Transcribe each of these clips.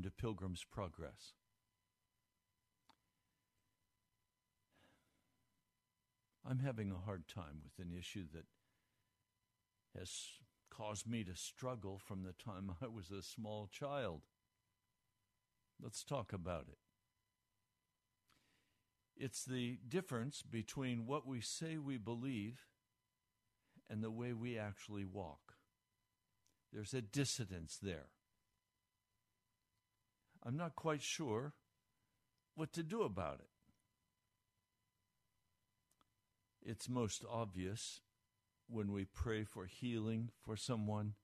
Welcome to Pilgrim's Progress. I'm having a hard time with an issue that has caused me to struggle from the time I was a small child. Let's talk about it. It's the difference between what we say we believe and the way we actually walk. There's a dissidence there. I'm not quite sure what to do about it. It's most obvious when we pray for healing for someone.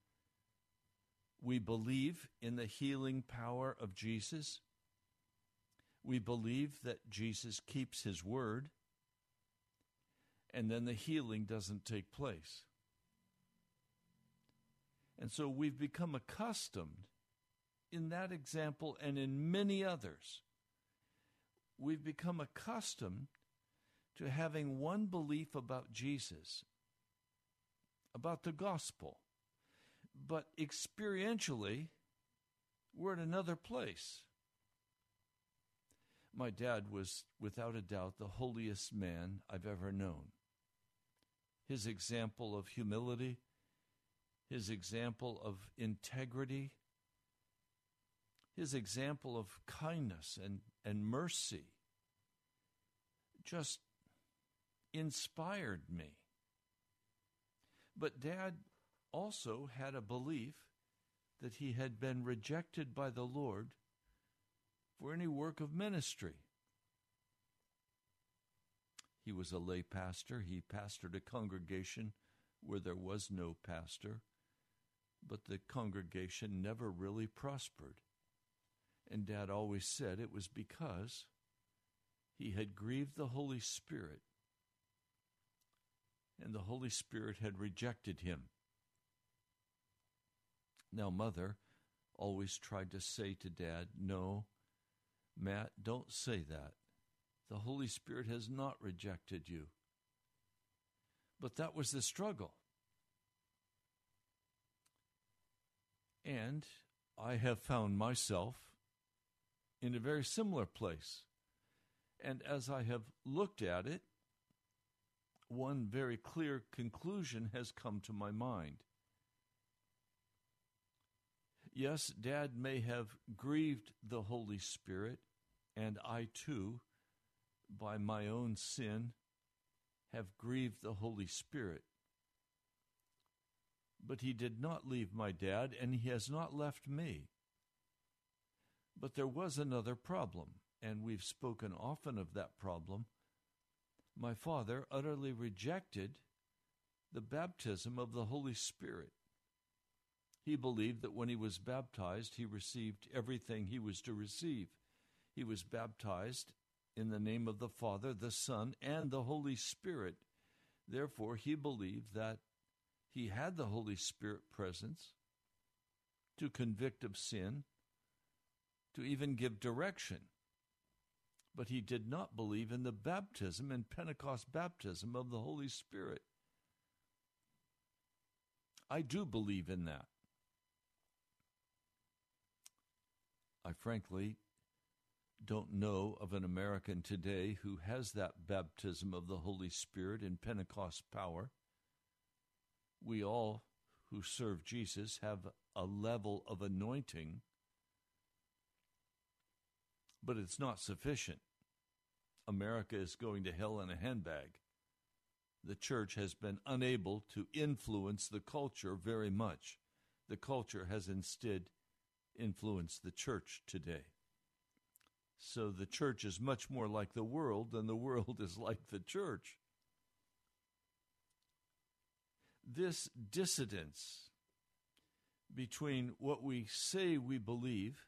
We believe in the healing power of Jesus. We believe that Jesus keeps his word. and then the healing doesn't take place. And so we've become accustomed in that example and in many others. We've become accustomed to having one belief about Jesus, about the gospel, but experientially, we're at another place. My dad was, without a doubt, the holiest man I've ever known. His example of humility, his example of integrity, his example of kindness and, and mercy just inspired me. But Dad also had a belief that he had been rejected by the Lord for any work of ministry. He was a lay pastor. He pastored a congregation where there was no pastor, but the congregation never really prospered. And Dad always said it was because he had grieved the Holy Spirit, and the Holy Spirit had rejected him. Now, Mother always tried to say to Dad, No, Matt, don't say that. The Holy Spirit has not rejected you. But that was the struggle. And I have found myself in a very similar place. And as I have looked at it, one very clear conclusion has come to my mind. Yes, Dad may have grieved the Holy Spirit, and I too, by my own sin, have grieved the Holy Spirit. But He did not leave my dad, and He has not left me. But there was another problem, and we've spoken often of that problem. My father utterly rejected the baptism of the Holy Spirit. He believed that when he was baptized, he received everything he was to receive. He was baptized in the name of the Father, the Son, and the Holy Spirit. Therefore, he believed that he had the Holy Spirit presence to convict of sin to even give direction. But he did not believe in the baptism and Pentecost baptism of the Holy Spirit. I do believe in that. I frankly don't know of an American today who has that baptism of the Holy Spirit in Pentecost power. We all who serve Jesus have a level of anointing but it's not sufficient. America is going to hell in a handbag. The church has been unable to influence the culture very much. The culture has instead influenced the church today. So the church is much more like the world than the world is like the church. This dissidence between what we say we believe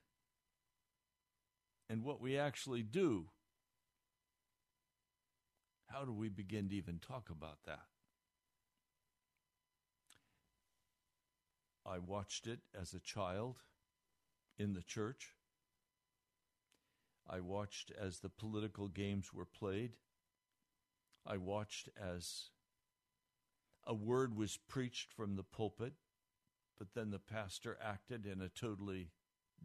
and what we actually do, how do we begin to even talk about that? I watched it as a child in the church. I watched as the political games were played. I watched as a word was preached from the pulpit, but then the pastor acted in a totally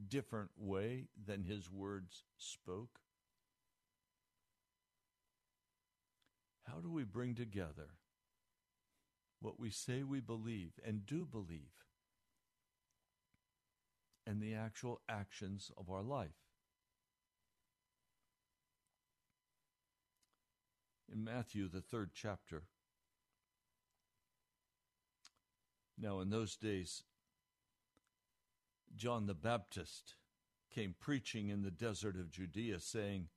different way than his words spoke? How do we bring together what we say we believe and do believe and the actual actions of our life? In Matthew, the third chapter, now in those days, John the Baptist came preaching in the desert of Judea, saying,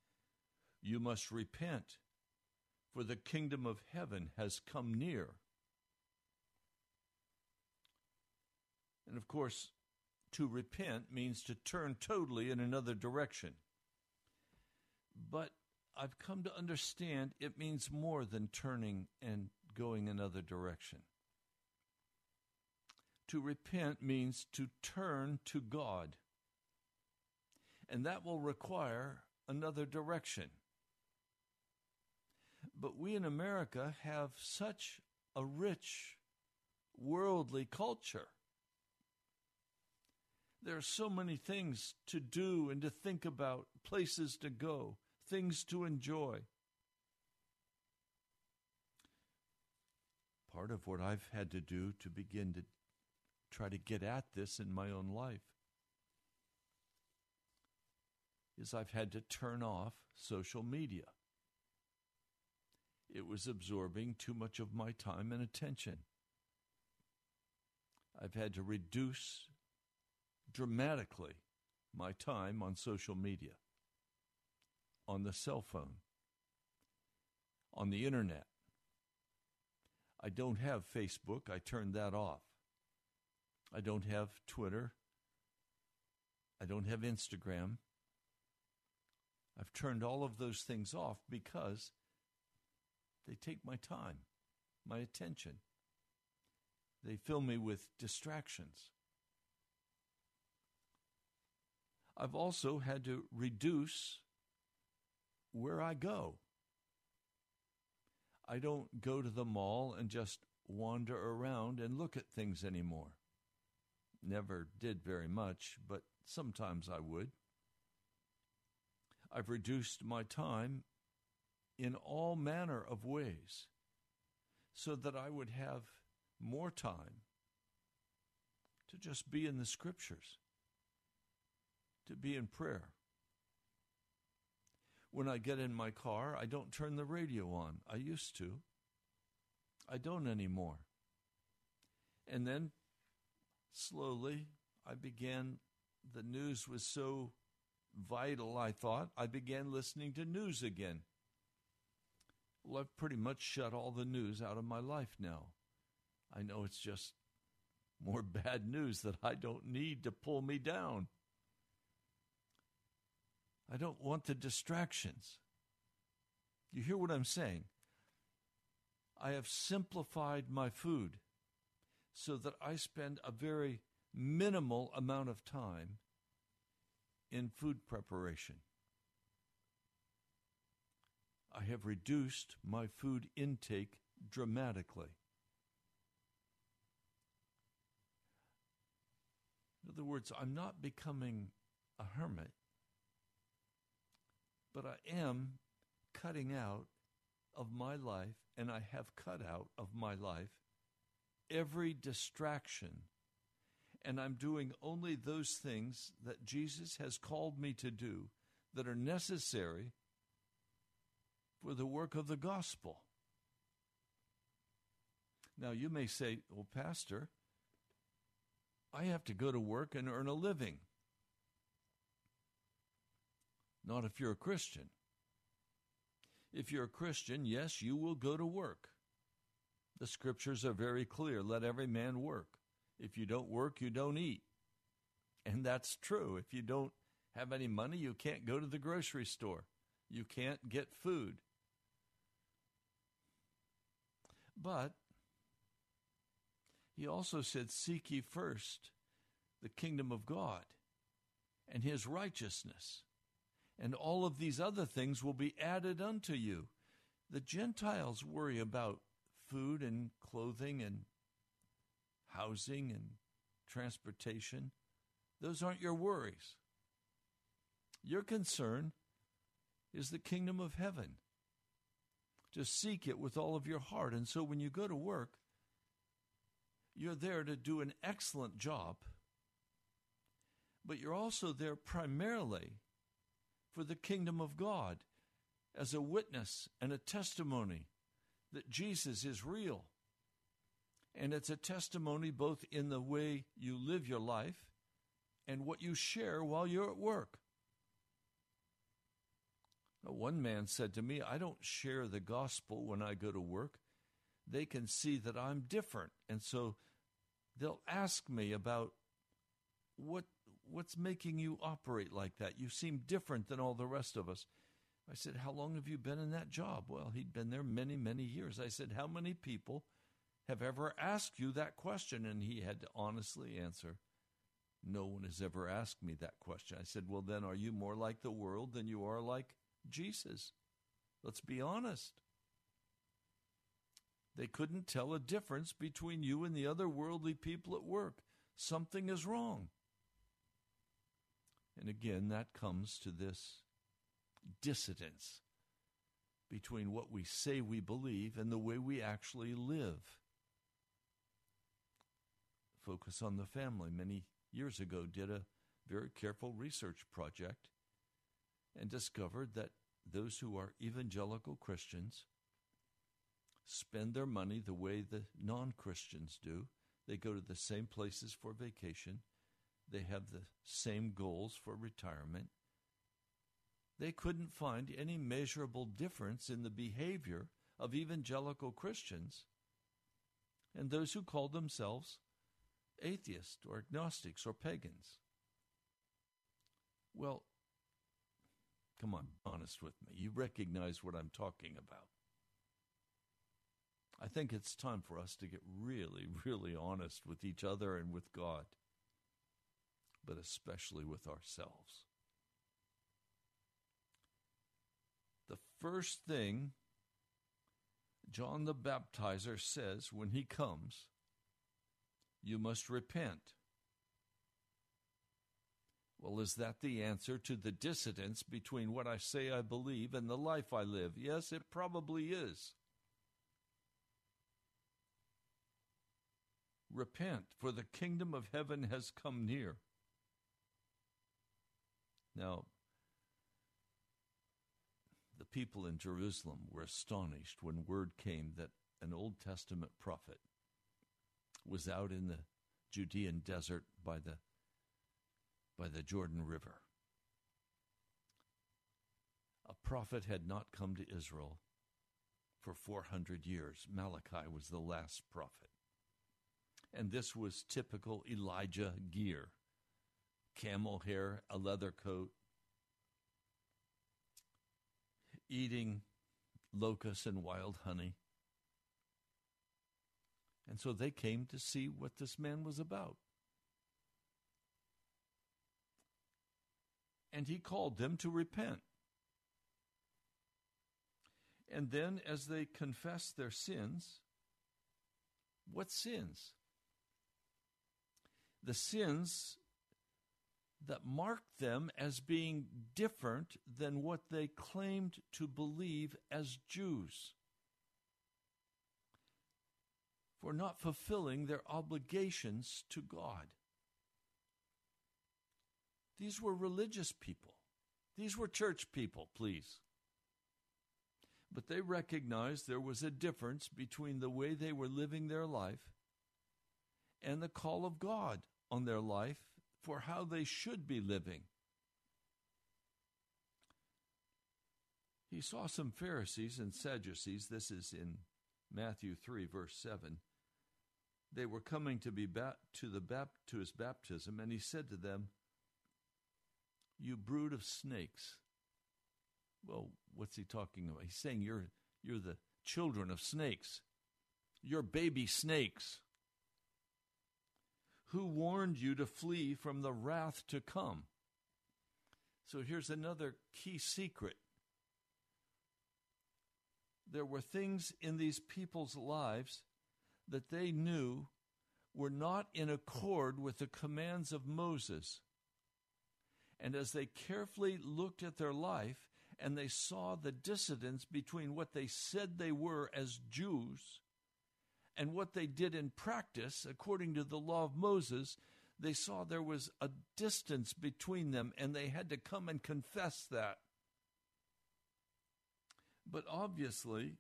You must repent, for the kingdom of heaven has come near. And of course, to repent means to turn totally in another direction. But I've come to understand it means more than turning and going another direction. To repent means to turn to God. And that will require another direction. But we in America have such a rich worldly culture. There are so many things to do and to think about, places to go, things to enjoy. Part of what I've had to do to begin to try to get at this in my own life is I've had to turn off social media. It was absorbing too much of my time and attention. I've had to reduce dramatically my time on social media, on the cell phone, on the internet. I don't have Facebook, I turned that off. I don't have Twitter. I don't have Instagram. I've turned all of those things off because they take my time, my attention. They fill me with distractions. I've also had to reduce where I go. I don't go to the mall and just wander around and look at things anymore. Never did very much, but sometimes I would. I've reduced my time in all manner of ways so that I would have more time to just be in the scriptures, to be in prayer. When I get in my car, I don't turn the radio on. I used to. I don't anymore. And then slowly I began, the news was so vital, I thought, I began listening to news again. Well, I've pretty much shut all the news out of my life now. I know it's just more bad news that I don't need to pull me down. I don't want the distractions. You hear what I'm saying? I have simplified my food so that I spend a very minimal amount of time in food preparation. I have reduced my food intake dramatically. In other words, I'm not becoming a hermit, but I am cutting out of my life, and I have cut out of my life every distraction. And I'm doing only those things that Jesus has called me to do that are necessary for the work of the gospel. Now, you may say, well, Pastor, I have to go to work and earn a living. Not if you're a Christian. If you're a Christian, yes, you will go to work. The scriptures are very clear let every man work. If you don't work, you don't eat. And that's true. If you don't have any money, you can't go to the grocery store. You can't get food. But he also said, Seek ye first the kingdom of God and his righteousness, and all of these other things will be added unto you. The Gentiles worry about food and clothing and housing and transportation. Those aren't your worries. Your concern is the kingdom of heaven. To seek it with all of your heart. And so when you go to work, you're there to do an excellent job, but you're also there primarily for the kingdom of God as a witness and a testimony that Jesus is real. And it's a testimony both in the way you live your life and what you share while you're at work. One man said to me, I don't share the gospel when I go to work. They can see that I'm different. And so they'll ask me about what what's making you operate like that. You seem different than all the rest of us. I said, How long have you been in that job? Well, he'd been there many, many years. I said, How many people have ever asked you that question? And he had to honestly answer, No one has ever asked me that question. I said, Well, then are you more like the world than you are like Jesus? Let's be honest. They couldn't tell a difference between you and the other worldly people at work. Something is wrong. And again, that comes to this dissidence between what we say we believe and the way we actually live. Focus on the Family many years ago did a very careful research project and discovered that those who are evangelical Christians spend their money the way the non Christians do. They go to the same places for vacation, they have the same goals for retirement. They couldn't find any measurable difference in the behavior of evangelical Christians and those who called themselves atheists or agnostics or pagans. Well, come on, honest with me. You recognize what I'm talking about. I think it's time for us to get really, really honest with each other and with God, but especially with ourselves. The first thing John the Baptizer says when he comes, you must repent. Well, is that the answer to the dissidence between what I say I believe and the life I live? Yes, it probably is. Repent, for the kingdom of heaven has come near. Now, the people in Jerusalem were astonished when word came that an Old Testament prophet was out in the Judean desert by the by the Jordan River. A prophet had not come to Israel for 400 years. Malachi was the last prophet. And this was typical Elijah gear camel hair, a leather coat, eating locusts and wild honey. And so they came to see what this man was about. And he called them to repent. And then, as they confessed their sins, what sins? the sins that marked them as being different than what they claimed to believe as Jews for not fulfilling their obligations to God. These were religious people. These were church people, please. But they recognized there was a difference between the way they were living their life and the call of God on their life for how they should be living. He saw some Pharisees and Sadducees, this is in Matthew 3, verse 7. They were coming to, be ba- to, the bap- to his baptism, and he said to them, You brood of snakes. Well, what's he talking about? He's saying you're, you're the children of snakes. You're baby snakes who warned you to flee from the wrath to come. So here's another key secret. There were things in these people's lives that they knew were not in accord with the commands of Moses. And as they carefully looked at their life and they saw the dissidence between what they said they were as Jews and what they did in practice, according to the law of Moses, they saw there was a distance between them and they had to come and confess that. But obviously,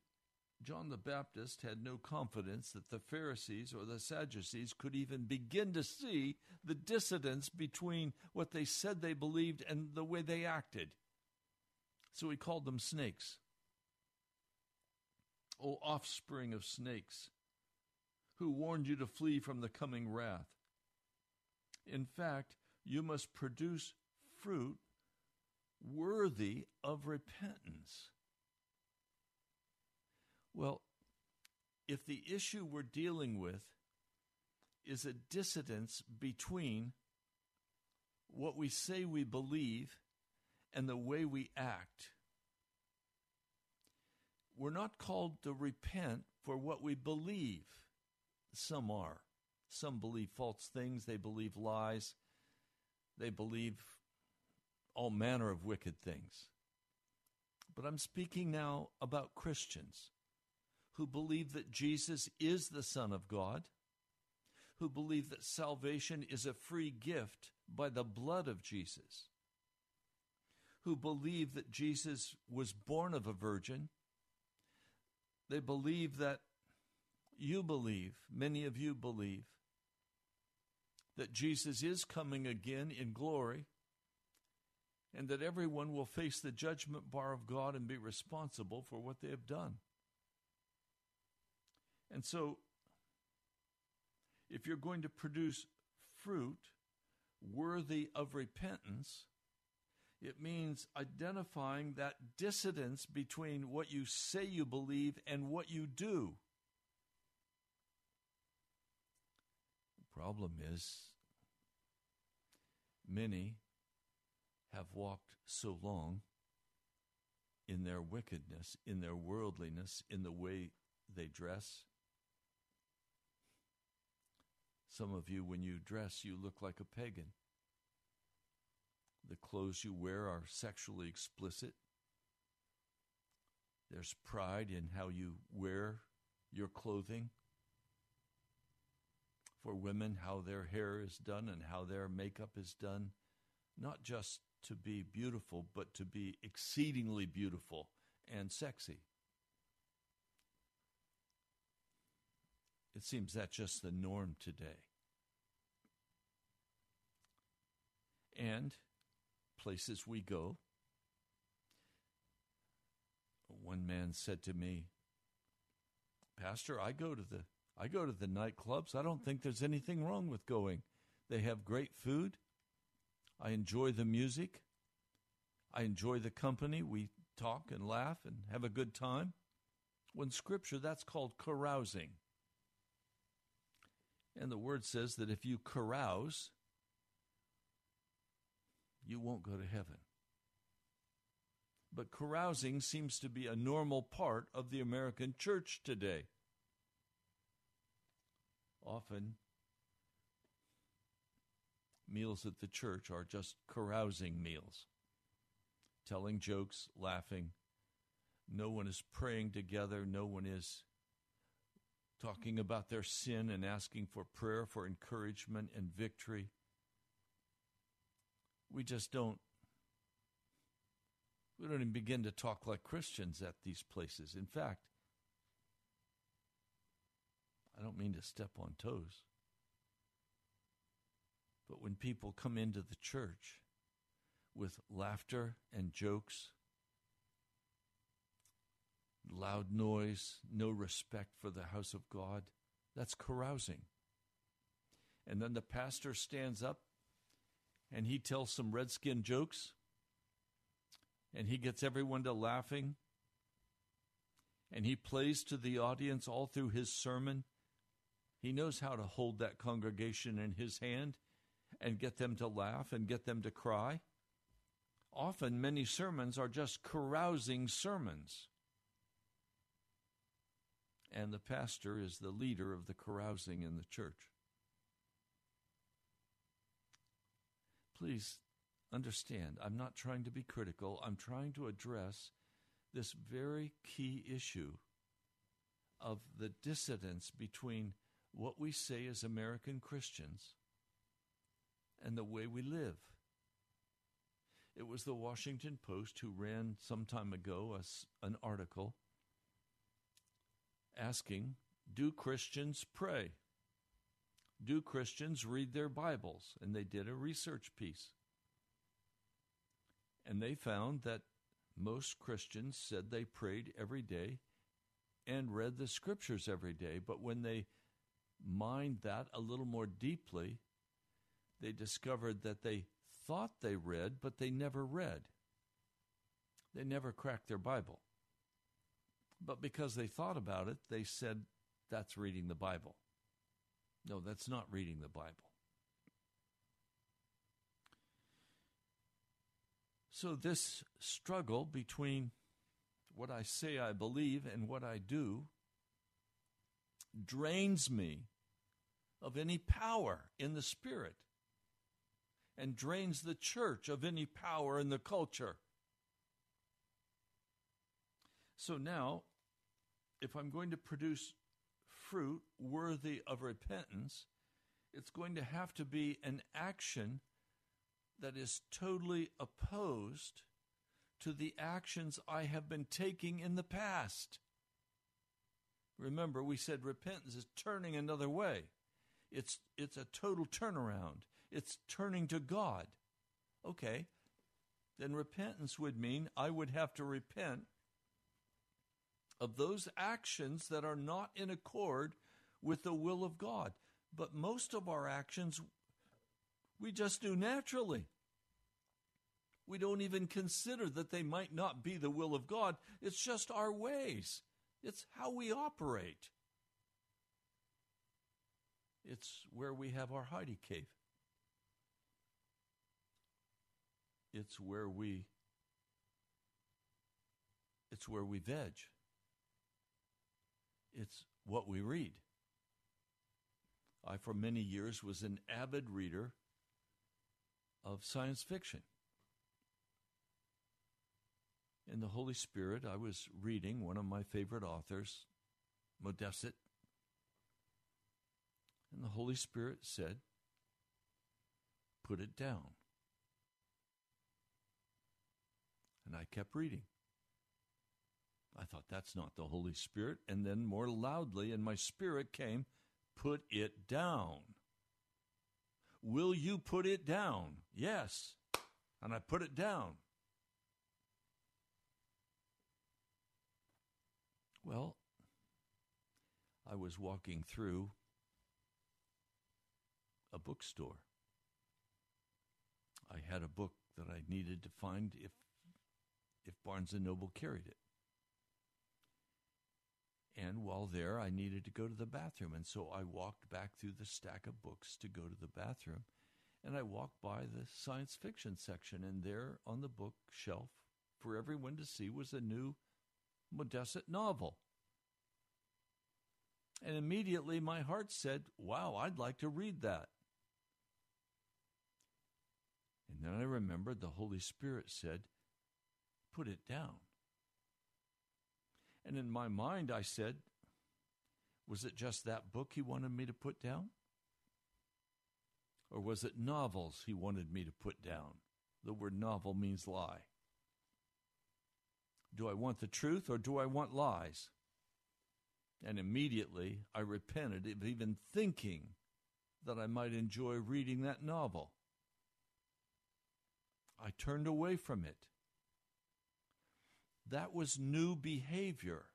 John the Baptist had no confidence that the Pharisees or the Sadducees could even begin to see the dissidence between what they said they believed and the way they acted. So he called them snakes. O offspring of snakes, who warned you to flee from the coming wrath. In fact, you must produce fruit worthy of repentance. Well, if the issue we're dealing with is a dissidence between what we say we believe and the way we act, we're not called to repent for what we believe. Some are. Some believe false things, they believe lies, they believe all manner of wicked things. But I'm speaking now about Christians who believe that Jesus is the Son of God, who believe that salvation is a free gift by the blood of Jesus, who believe that Jesus was born of a virgin. They believe that you believe, many of you believe, that Jesus is coming again in glory and that everyone will face the judgment bar of God and be responsible for what they have done. And so, if you're going to produce fruit worthy of repentance, it means identifying that dissidence between what you say you believe and what you do. Problem is, many have walked so long in their wickedness, in their worldliness, in the way they dress. Some of you, when you dress, you look like a pagan. The clothes you wear are sexually explicit. There's pride in how you wear your clothing. For women, how their hair is done and how their makeup is done, not just to be beautiful, but to be exceedingly beautiful and sexy. It seems that's just the norm today. And places we go, one man said to me, Pastor, I go to the I go to the nightclubs. I don't think there's anything wrong with going. They have great food. I enjoy the music. I enjoy the company. We talk and laugh and have a good time. When scripture, that's called carousing. And the word says that if you carouse, you won't go to heaven. But carousing seems to be a normal part of the American church today. Often, meals at the church are just carousing meals, telling jokes, laughing. No one is praying together, no one is talking about their sin and asking for prayer, for encouragement and victory. We just don't we don't even begin to talk like Christians at these places. In fact, I don't mean to step on toes. But when people come into the church with laughter and jokes, loud noise, no respect for the house of God, that's carousing. And then the pastor stands up and he tells some redskin jokes and he gets everyone to laughing and he plays to the audience all through his sermon. He knows how to hold that congregation in his hand and get them to laugh and get them to cry. Often, many sermons are just carousing sermons. And the pastor is the leader of the carousing in the church. Please understand, I'm not trying to be critical. I'm trying to address this very key issue of the dissidence between what we say as American Christians and the way we live. It was the Washington Post who ran some time ago a, an article asking Do Christians pray? Do Christians read their Bibles? And they did a research piece. And they found that most Christians said they prayed every day and read the scriptures every day. But when they mined that a little more deeply, they discovered that they thought they read, but they never read. They never cracked their Bible. But because they thought about it, they said, that's reading the Bible. No, that's not reading the Bible. So, this struggle between what I say I believe and what I do drains me of any power in the Spirit and drains the church of any power in the culture. So now, if I'm going to produce fruit worthy of repentance, it's going to have to be an action that is totally opposed to the actions I have been taking in the past. Remember, we said repentance is turning another way. It's, it's a total turnaround. It's turning to God. Okay, then repentance would mean I would have to repent of those actions that are not in accord with the will of God. But most of our actions we just do naturally. We don't even consider that they might not be the will of God. It's just our ways, it's how we operate. It's where we have our hidey cave. It's where we it's where we veg. It's what we read. I, for many years, was an avid reader of science fiction. In the Holy Spirit, I was reading one of my favorite authors, Modesitt. And the Holy Spirit said, Put it down. And I kept reading. I thought, that's not the Holy Spirit. And then more loudly in my spirit came, Put it down. Will you put it down? Yes. And I put it down. Well, I was walking through a bookstore. I had a book that I needed to find if if Barnes and Noble carried it. And while there, I needed to go to the bathroom. And so I walked back through the stack of books to go to the bathroom. And I walked by the science fiction section. And there on the bookshelf, for everyone to see, was a new Modesitt novel. And immediately my heart said, Wow, I'd like to read that. And then I remembered the Holy Spirit said, Put it down. And in my mind, I said, Was it just that book he wanted me to put down? Or was it novels he wanted me to put down? The word novel means lie. Do I want the truth or do I want lies? And immediately I repented of even thinking that I might enjoy reading that novel. I turned away from it. That was new behavior.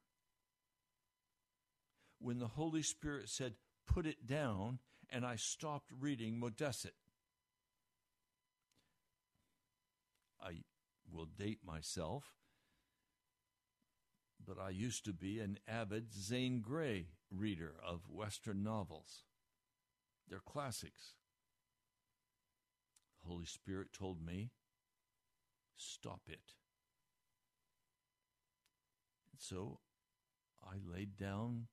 When the Holy Spirit said, put it down, and I stopped reading Modesitt. I will date myself, but I used to be an avid Zane Grey reader of Western novels. They're classics. The Holy Spirit told me, stop it. So I laid down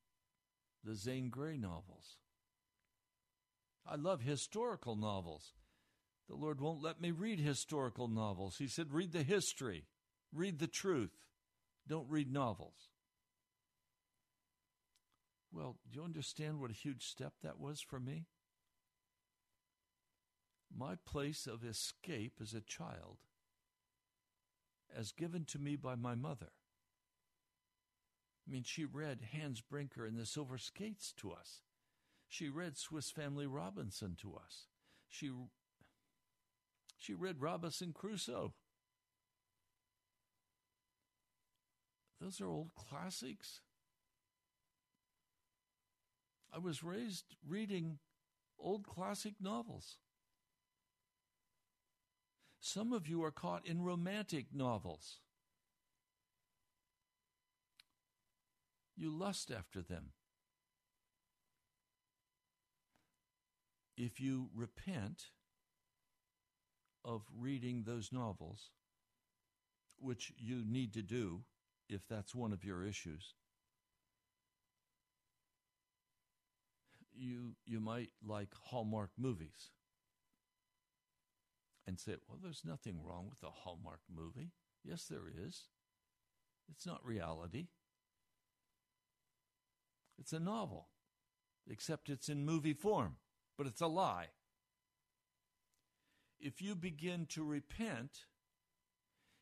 the Zane Grey novels. I love historical novels. The Lord won't let me read historical novels. He said, read the history, read the truth, don't read novels. Well, do you understand what a huge step that was for me? My place of escape as a child, as given to me by my mother, I mean, she read Hans Brinker and the Silver Skates to us. She read Swiss Family Robinson to us. She she read Robinson Crusoe. Those are old classics. I was raised reading old classic novels. Some of you are caught in romantic novels. You lust after them. If you repent of reading those novels, which you need to do, if that's one of your issues, you you might like Hallmark movies and say, "Well, there's nothing wrong with a Hallmark movie." Yes, there is. It's not reality. It's a novel, except it's in movie form, but it's a lie. If you begin to repent,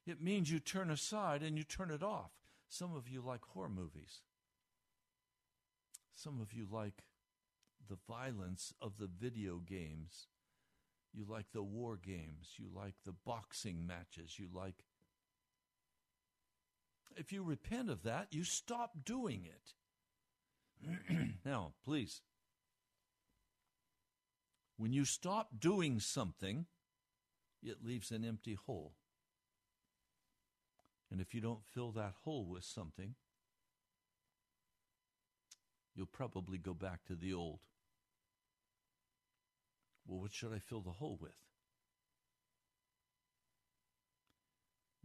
it means you turn aside and you turn it off. Some of you like horror movies. Some of you like the violence of the video games. You like the war games. You like the boxing matches. You like. If you repent of that, you stop doing it. now, please, when you stop doing something, it leaves an empty hole. And if you don't fill that hole with something, you'll probably go back to the old. Well, what should I fill the hole with?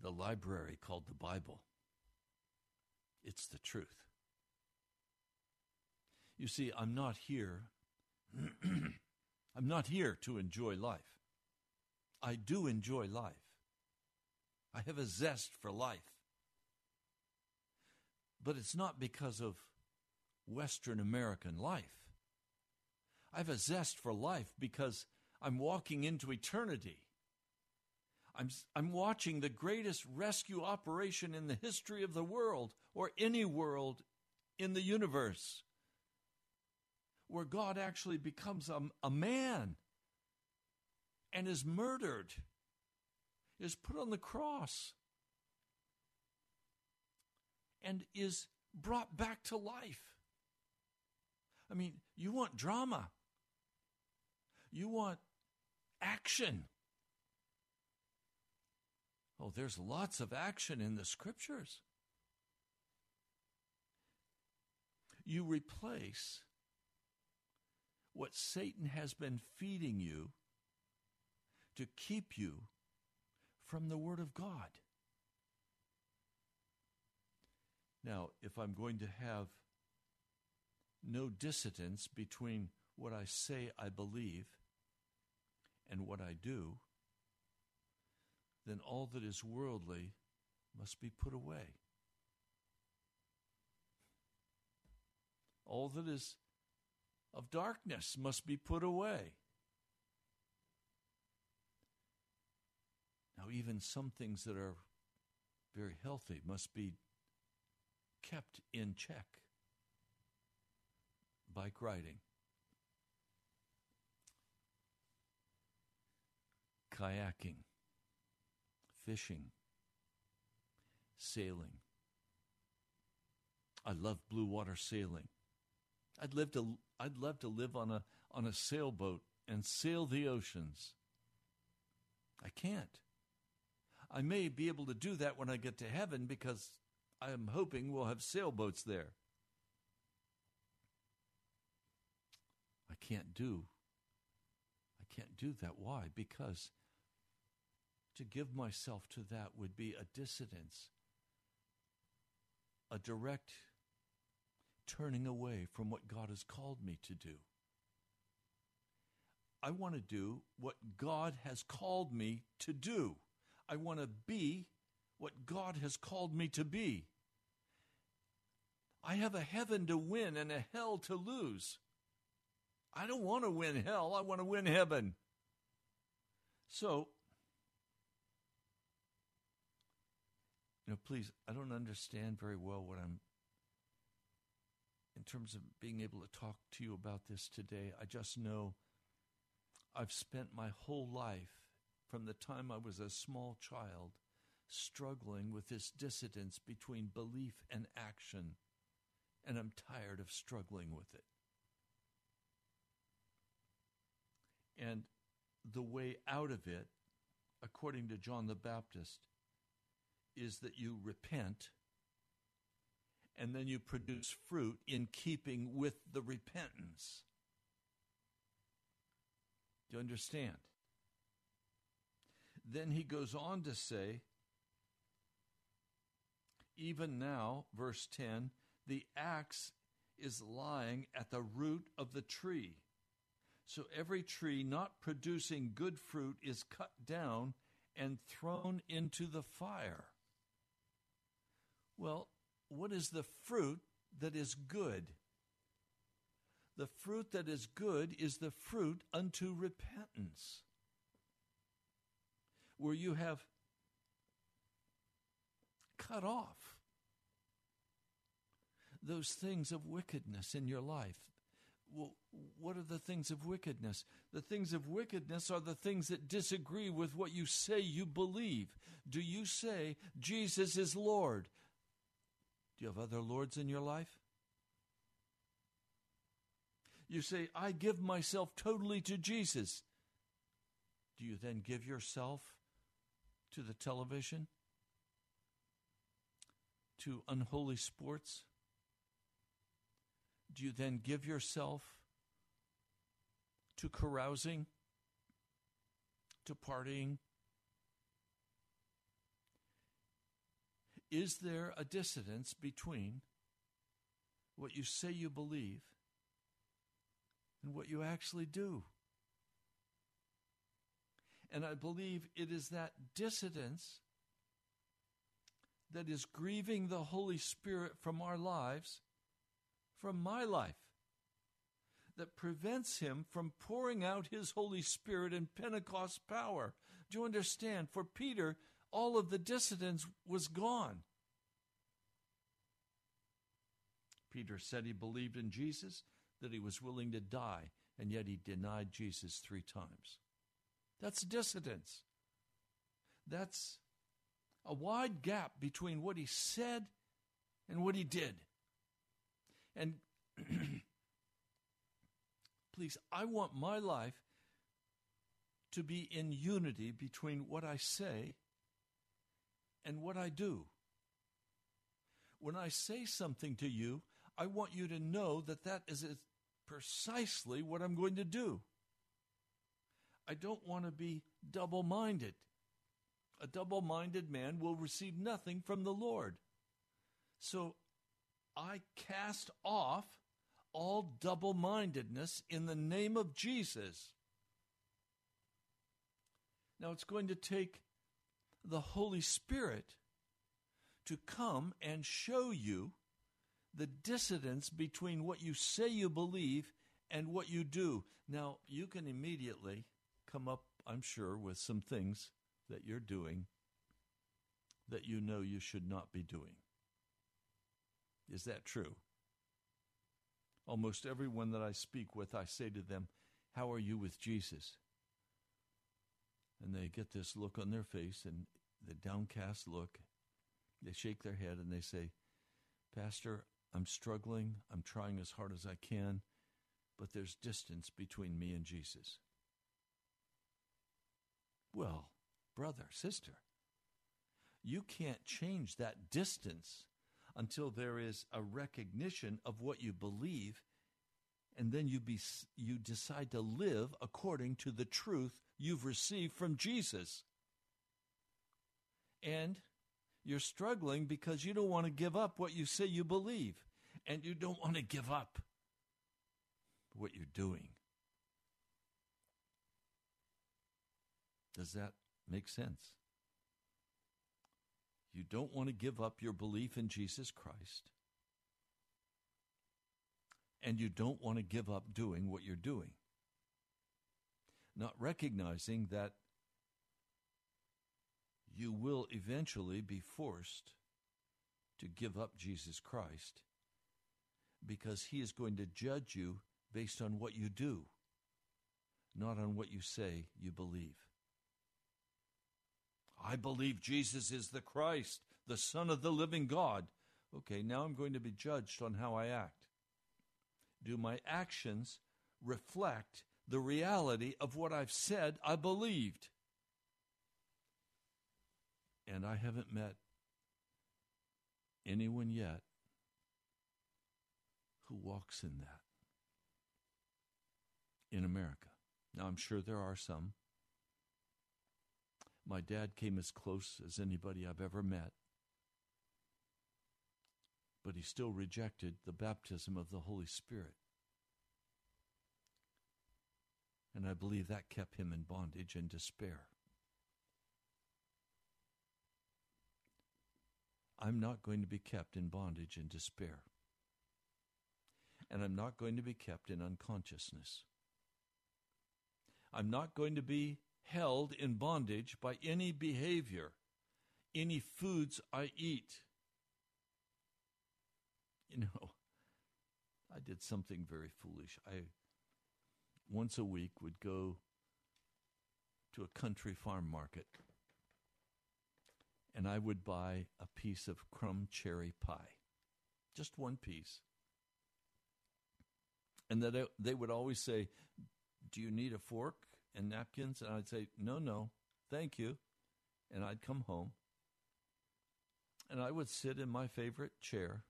The library called the Bible. It's the truth. You see, I'm not here. I'm not here to enjoy life. I do enjoy life. I have a zest for life. But it's not because of Western American life. I have a zest for life because I'm walking into eternity. I'm, I'm watching the greatest rescue operation in the history of the world or any world in the universe where God actually becomes a, a man and is murdered, is put on the cross, and is brought back to life. I mean, you want drama. You want action. Oh, there's lots of action in the scriptures. You replace what Satan has been feeding you to keep you from the Word of God. Now, if I'm going to have no dissidence between what I say I believe and what I do, then all that is worldly must be put away. All that is of darkness must be put away. Now, even some things that are very healthy must be kept in check. Bike riding, kayaking, fishing, sailing. I love blue water sailing. I'd love to I'd love to live on a on a sailboat and sail the oceans. I can't. I may be able to do that when I get to heaven because I am hoping we'll have sailboats there. I can't do I can't do that. Why? Because to give myself to that would be a dissidence, a direct turning away from what God has called me to do. I want to do what God has called me to do. I want to be what God has called me to be. I have a heaven to win and a hell to lose. I don't want to win hell, I want to win heaven. So, you know, please, I don't understand very well what I'm, in terms of being able to talk to you about this today. I just know I've spent my whole life from the time I was a small child, struggling with this dissidence between belief and action, and I'm tired of struggling with it. And the way out of it, according to John the Baptist, is that you repent and then you produce fruit in keeping with the repentance. Do you understand? Then he goes on to say, even now, verse 10, the axe is lying at the root of the tree. So every tree not producing good fruit is cut down and thrown into the fire. Well, what is the fruit that is good? The fruit that is good is the fruit unto repentance, where you have cut off those things of wickedness in your life. Well, what are the things of wickedness? The things of wickedness are the things that disagree with what you say you believe. Do you say Jesus is Lord? Do you have other lords in your life? You say, I give myself totally to Jesus. Do you then give yourself to the television? To unholy sports? Do you then give yourself to carousing, to partying? Is there a dissonance between what you say you believe and what you actually do? And I believe it is that dissidence that is grieving the Holy Spirit from our lives, from my life, that prevents him from pouring out his Holy Spirit in Pentecost power. Do you understand? For Peter, all of the dissidence was gone. Peter said he believed in Jesus, that he was willing to die, and yet he denied Jesus three times. That's dissidence. That's a wide gap between what he said and what he did. And please, I want my life to be in unity between what I say and what I do. When I say something to you, I want you to know that that is precisely what I'm going to do. I don't want to be double minded. A double minded man will receive nothing from the Lord. So I cast off all double mindedness in the name of Jesus. Now it's going to take the Holy Spirit to come and show you the dissidence between what you say you believe and what you do. Now, you can immediately come up, I'm sure, with some things that you're doing that you know you should not be doing. Is that true? Almost everyone that I speak with, I say to them, How are you with Jesus? And they get this look on their face and the downcast look. They shake their head and they say, Pastor, I'm struggling. I'm trying as hard as I can, but there's distance between me and Jesus. Well, brother, sister, you can't change that distance until there is a recognition of what you believe and then you be you decide to live according to the truth you've received from Jesus. And you're struggling because you don't want to give up what you say you believe and you don't want to give up what you're doing. Does that make sense? You don't want to give up your belief in Jesus Christ. And you don't want to give up doing what you're doing. Not recognizing that you will eventually be forced to give up Jesus Christ because he is going to judge you based on what you do, not on what you say you believe. I believe Jesus is the Christ, the Son of the living God. Okay, now I'm going to be judged on how I act. Do my actions reflect the reality of what I've said I believed? And I haven't met anyone yet who walks in that in America. Now, I'm sure there are some. My dad came as close as anybody I've ever met, but he still rejected the baptism of the Holy Spirit. And I believe that kept him in bondage and despair. I'm not going to be kept in bondage and despair. And I'm not going to be kept in unconsciousness. I'm not going to be held in bondage by any behavior, any foods I eat. You know, I did something very foolish. I once a week would go to a country farm market and I would buy a piece of crumb cherry pie. Just one piece. And that they would always say, Do you need a fork and napkins? And I'd say, No, no, thank you. And I'd come home. And I would sit in my favorite chair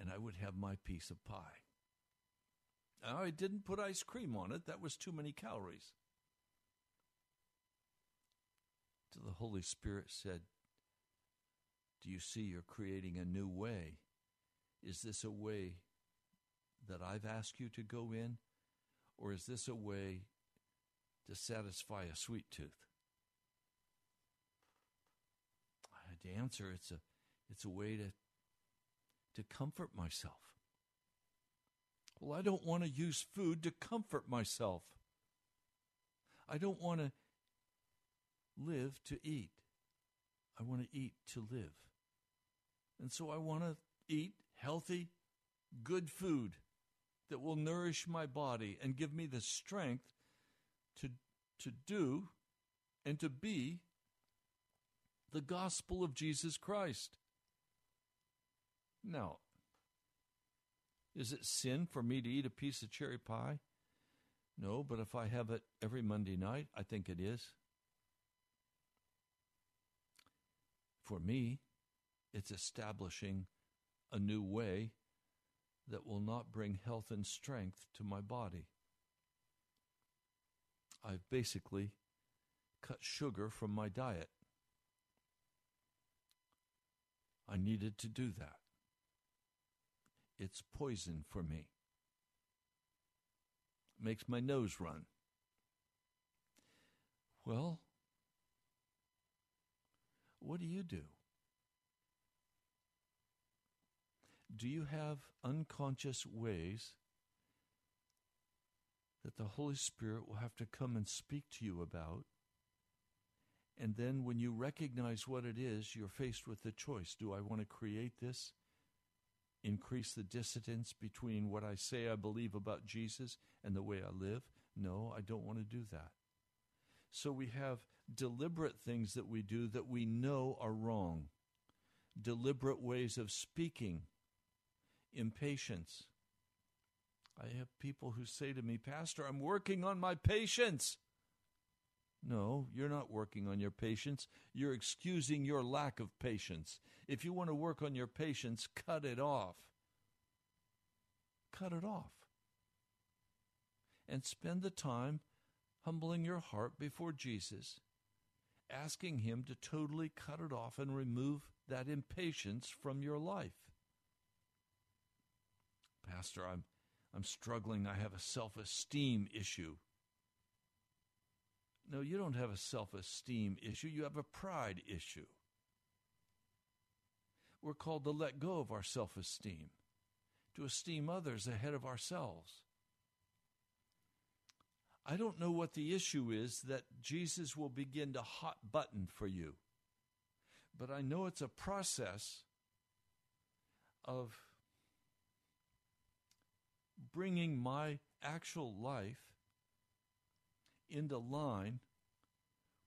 and I would have my piece of pie. Now, I didn't put ice cream on it, that was too many calories. To the Holy Spirit said, Do you see you're creating a new way? Is this a way that I've asked you to go in? Or is this a way to satisfy a sweet tooth? Uh, I had to answer it's a it's a way to to comfort myself. Well, I don't want to use food to comfort myself. I don't want to live to eat. I want to eat to live. And so I want to eat healthy, good food that will nourish my body and give me the strength to, to do and to be the gospel of Jesus Christ. Now, is it sin for me to eat a piece of cherry pie? No, but if I have it every Monday night, I think it is. For me, it's establishing a new way that will not bring health and strength to my body. I've basically cut sugar from my diet. I needed to do that. It's poison for me. Makes my nose run. Well, what do you do? Do you have unconscious ways that the Holy Spirit will have to come and speak to you about? And then when you recognize what it is, you're faced with the choice do I want to create this? Increase the distance between what I say I believe about Jesus and the way I live? No, I don't want to do that. So we have deliberate things that we do that we know are wrong, deliberate ways of speaking, impatience. I have people who say to me, Pastor, I'm working on my patience. No, you're not working on your patience. You're excusing your lack of patience. If you want to work on your patience, cut it off. Cut it off. And spend the time humbling your heart before Jesus, asking Him to totally cut it off and remove that impatience from your life. Pastor, I'm, I'm struggling. I have a self esteem issue. No, you don't have a self esteem issue, you have a pride issue. We're called to let go of our self esteem, to esteem others ahead of ourselves. I don't know what the issue is that Jesus will begin to hot button for you, but I know it's a process of bringing my actual life into line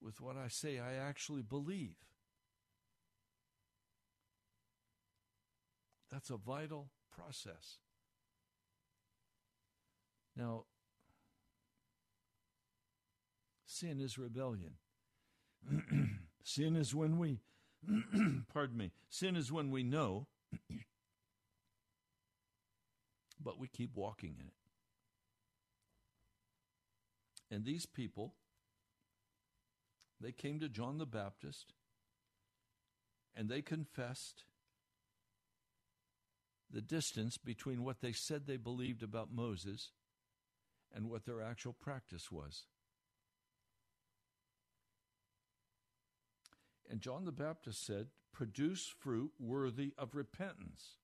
with what I say I actually believe. That's a vital process. Now, Sin is rebellion. sin is when we, pardon me, sin is when we know But we keep walking in it. And these people, they came to John the Baptist and they confessed the distance between what they said they believed about Moses and what their actual practice was. And John the Baptist said, Produce fruit worthy of repentance.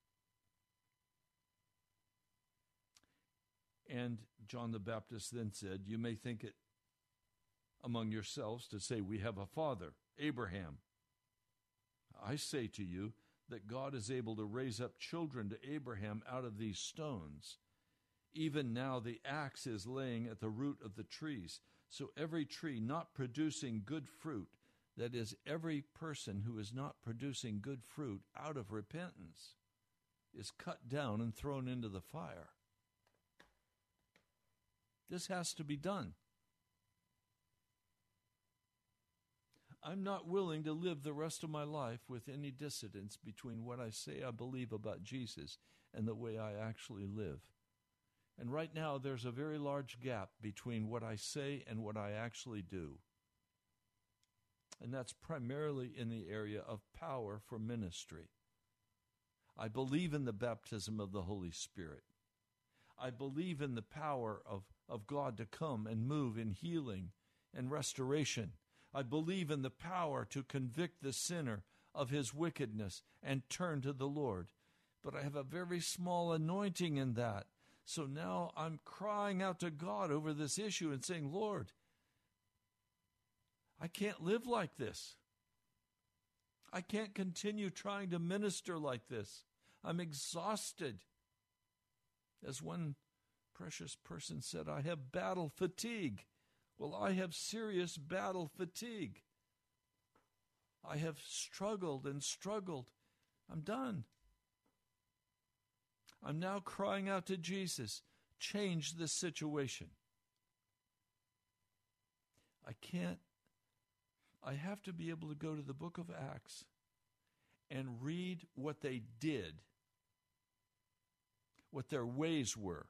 And John the Baptist then said, You may think it among yourselves to say, We have a father, Abraham. I say to you that God is able to raise up children to Abraham out of these stones. Even now the axe is laying at the root of the trees. So every tree not producing good fruit, that is, every person who is not producing good fruit out of repentance, is cut down and thrown into the fire. This has to be done. I'm not willing to live the rest of my life with any dissidence between what I say I believe about Jesus and the way I actually live. And right now, there's a very large gap between what I say and what I actually do. And that's primarily in the area of power for ministry. I believe in the baptism of the Holy Spirit. I believe in the power of, of God to come and move in healing and restoration. I believe in the power to convict the sinner of his wickedness and turn to the Lord. But I have a very small anointing in that. So now I'm crying out to God over this issue and saying, Lord, I can't live like this. I can't continue trying to minister like this. I'm exhausted. As one precious person said, I have battle fatigue. Well, I have serious battle fatigue. I have struggled and struggled. I'm done. I'm now crying out to Jesus, change this situation. I can't, I have to be able to go to the book of Acts and read what they did, what their ways were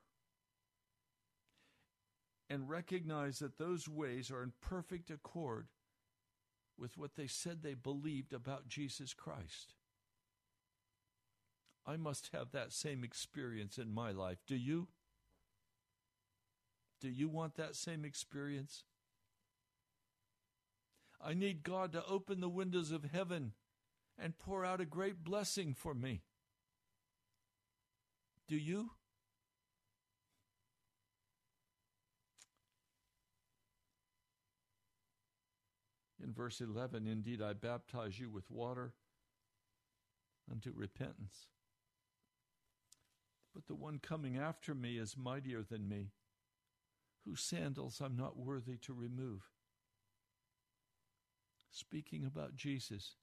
and recognize that those ways are in perfect accord with what they said they believed about Jesus Christ. I must have that same experience in my life. Do you? Do you want that same experience? I need God to open the windows of heaven and pour out a great blessing for me. Do you? in verse 11 Indeed, I baptize you with water unto repentance. But the one coming after me is mightier than me, whose sandals I'm not worthy to remove. Speaking about Jesus,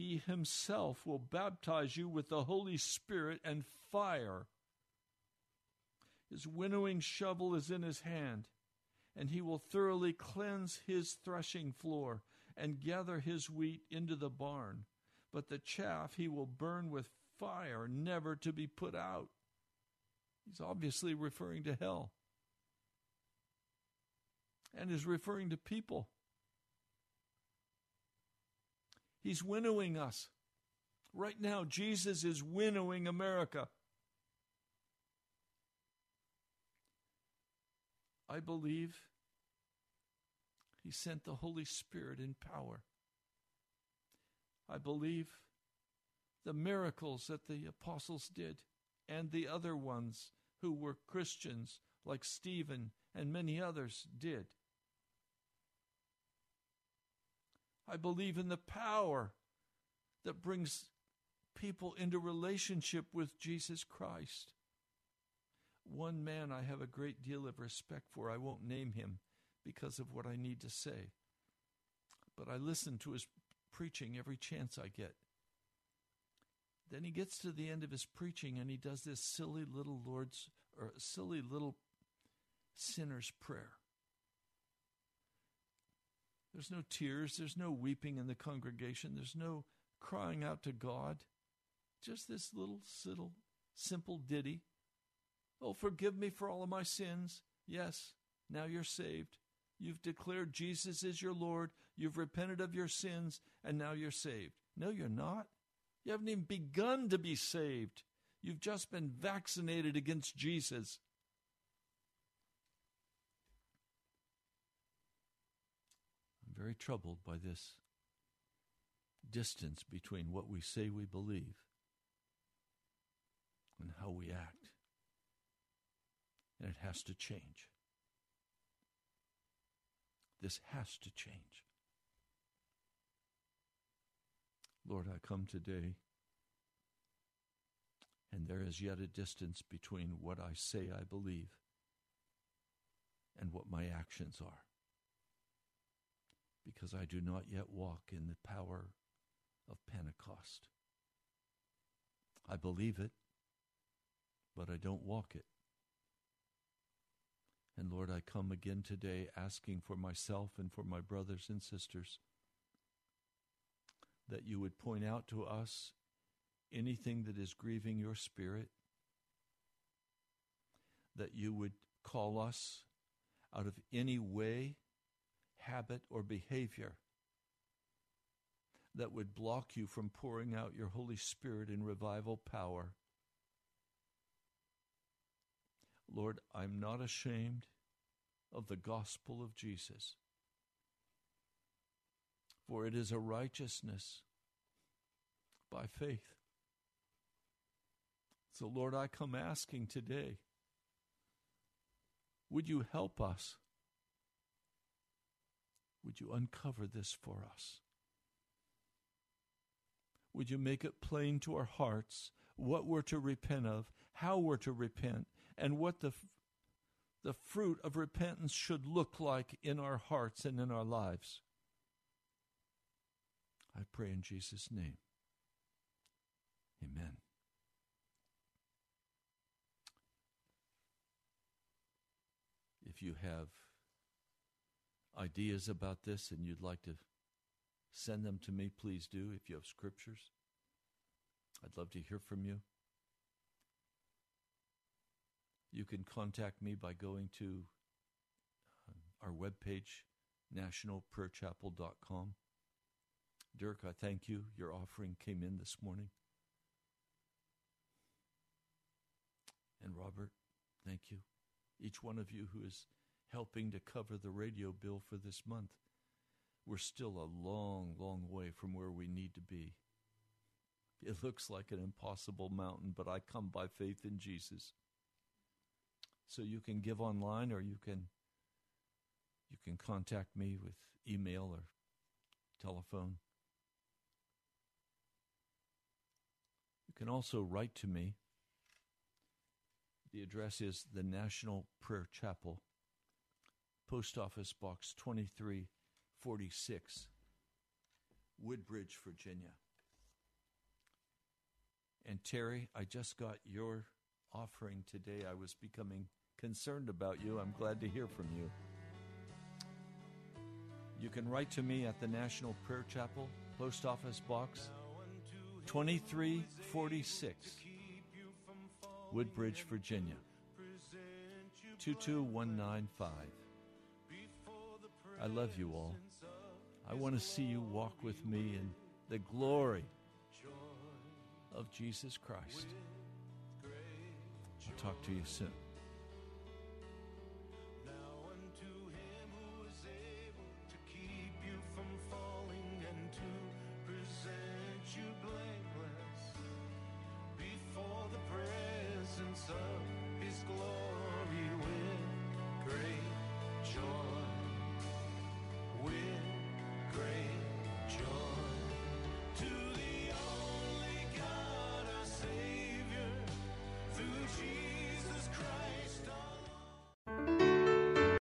he himself will baptize you with the Holy Spirit and fire. His winnowing shovel is in his hand and he will thoroughly cleanse his threshing floor and gather his wheat into the barn. But the chaff he will burn with fire, never to be put out. He's obviously referring to hell and is referring to people. He's winnowing us. Right now, Jesus is winnowing America. I believe He sent the Holy Spirit in power. I believe the miracles that the apostles did and the other ones who were Christians, like Stephen and many others, did. I believe in the power that brings people into relationship with Jesus Christ. One man I have a great deal of respect for. I won't name him because of what I need to say. But I listen to his preaching every chance I get. Then he gets to the end of his preaching and he does this silly little Lord's or silly little sinner's prayer. There's no tears, there's no weeping in the congregation, there's no crying out to God. Just this little, little simple ditty Oh, forgive me for all of my sins. Yes, now you're saved. You've declared Jesus is your Lord. You've repented of your sins, and now you're saved. No, you're not. You haven't even begun to be saved. You've just been vaccinated against Jesus. Very troubled by this distance between what we say we believe and how we act. And it has to change. This has to change. Lord, I come today, and there is yet a distance between what I say I believe and what my actions are, because I do not yet walk in the power of Pentecost. I believe it, but I don't walk it. And Lord, I come again today asking for myself and for my brothers and sisters that you would point out to us anything that is grieving your spirit, that you would call us out of any way, habit, or behavior that would block you from pouring out your Holy Spirit in revival power. Lord, I'm not ashamed of the gospel of Jesus, for it is a righteousness by faith. So, Lord, I come asking today, would you help us? Would you uncover this for us? Would you make it plain to our hearts what we're to repent of, how we're to repent, and what the, the fruit of repentance should look like in our hearts and in our lives? I pray in Jesus' name. Amen. If you have ideas about this and you'd like to send them to me, please do. If you have scriptures, I'd love to hear from you. You can contact me by going to uh, our webpage, nationalprayerchapel.com. Dirk, I thank you. Your offering came in this morning. And Robert, thank you. Each one of you who is helping to cover the radio bill for this month. We're still a long, long way from where we need to be. It looks like an impossible mountain, but I come by faith in Jesus. So you can give online or you can you can contact me with email or telephone. You can also write to me the address is the National Prayer Chapel, Post Office Box 2346, Woodbridge, Virginia. And Terry, I just got your offering today. I was becoming concerned about you. I'm glad to hear from you. You can write to me at the National Prayer Chapel, Post Office Box 2346. Woodbridge, Virginia 22195. I love you all. I want to see you walk with me in the glory of Jesus Christ. I'll talk to you soon.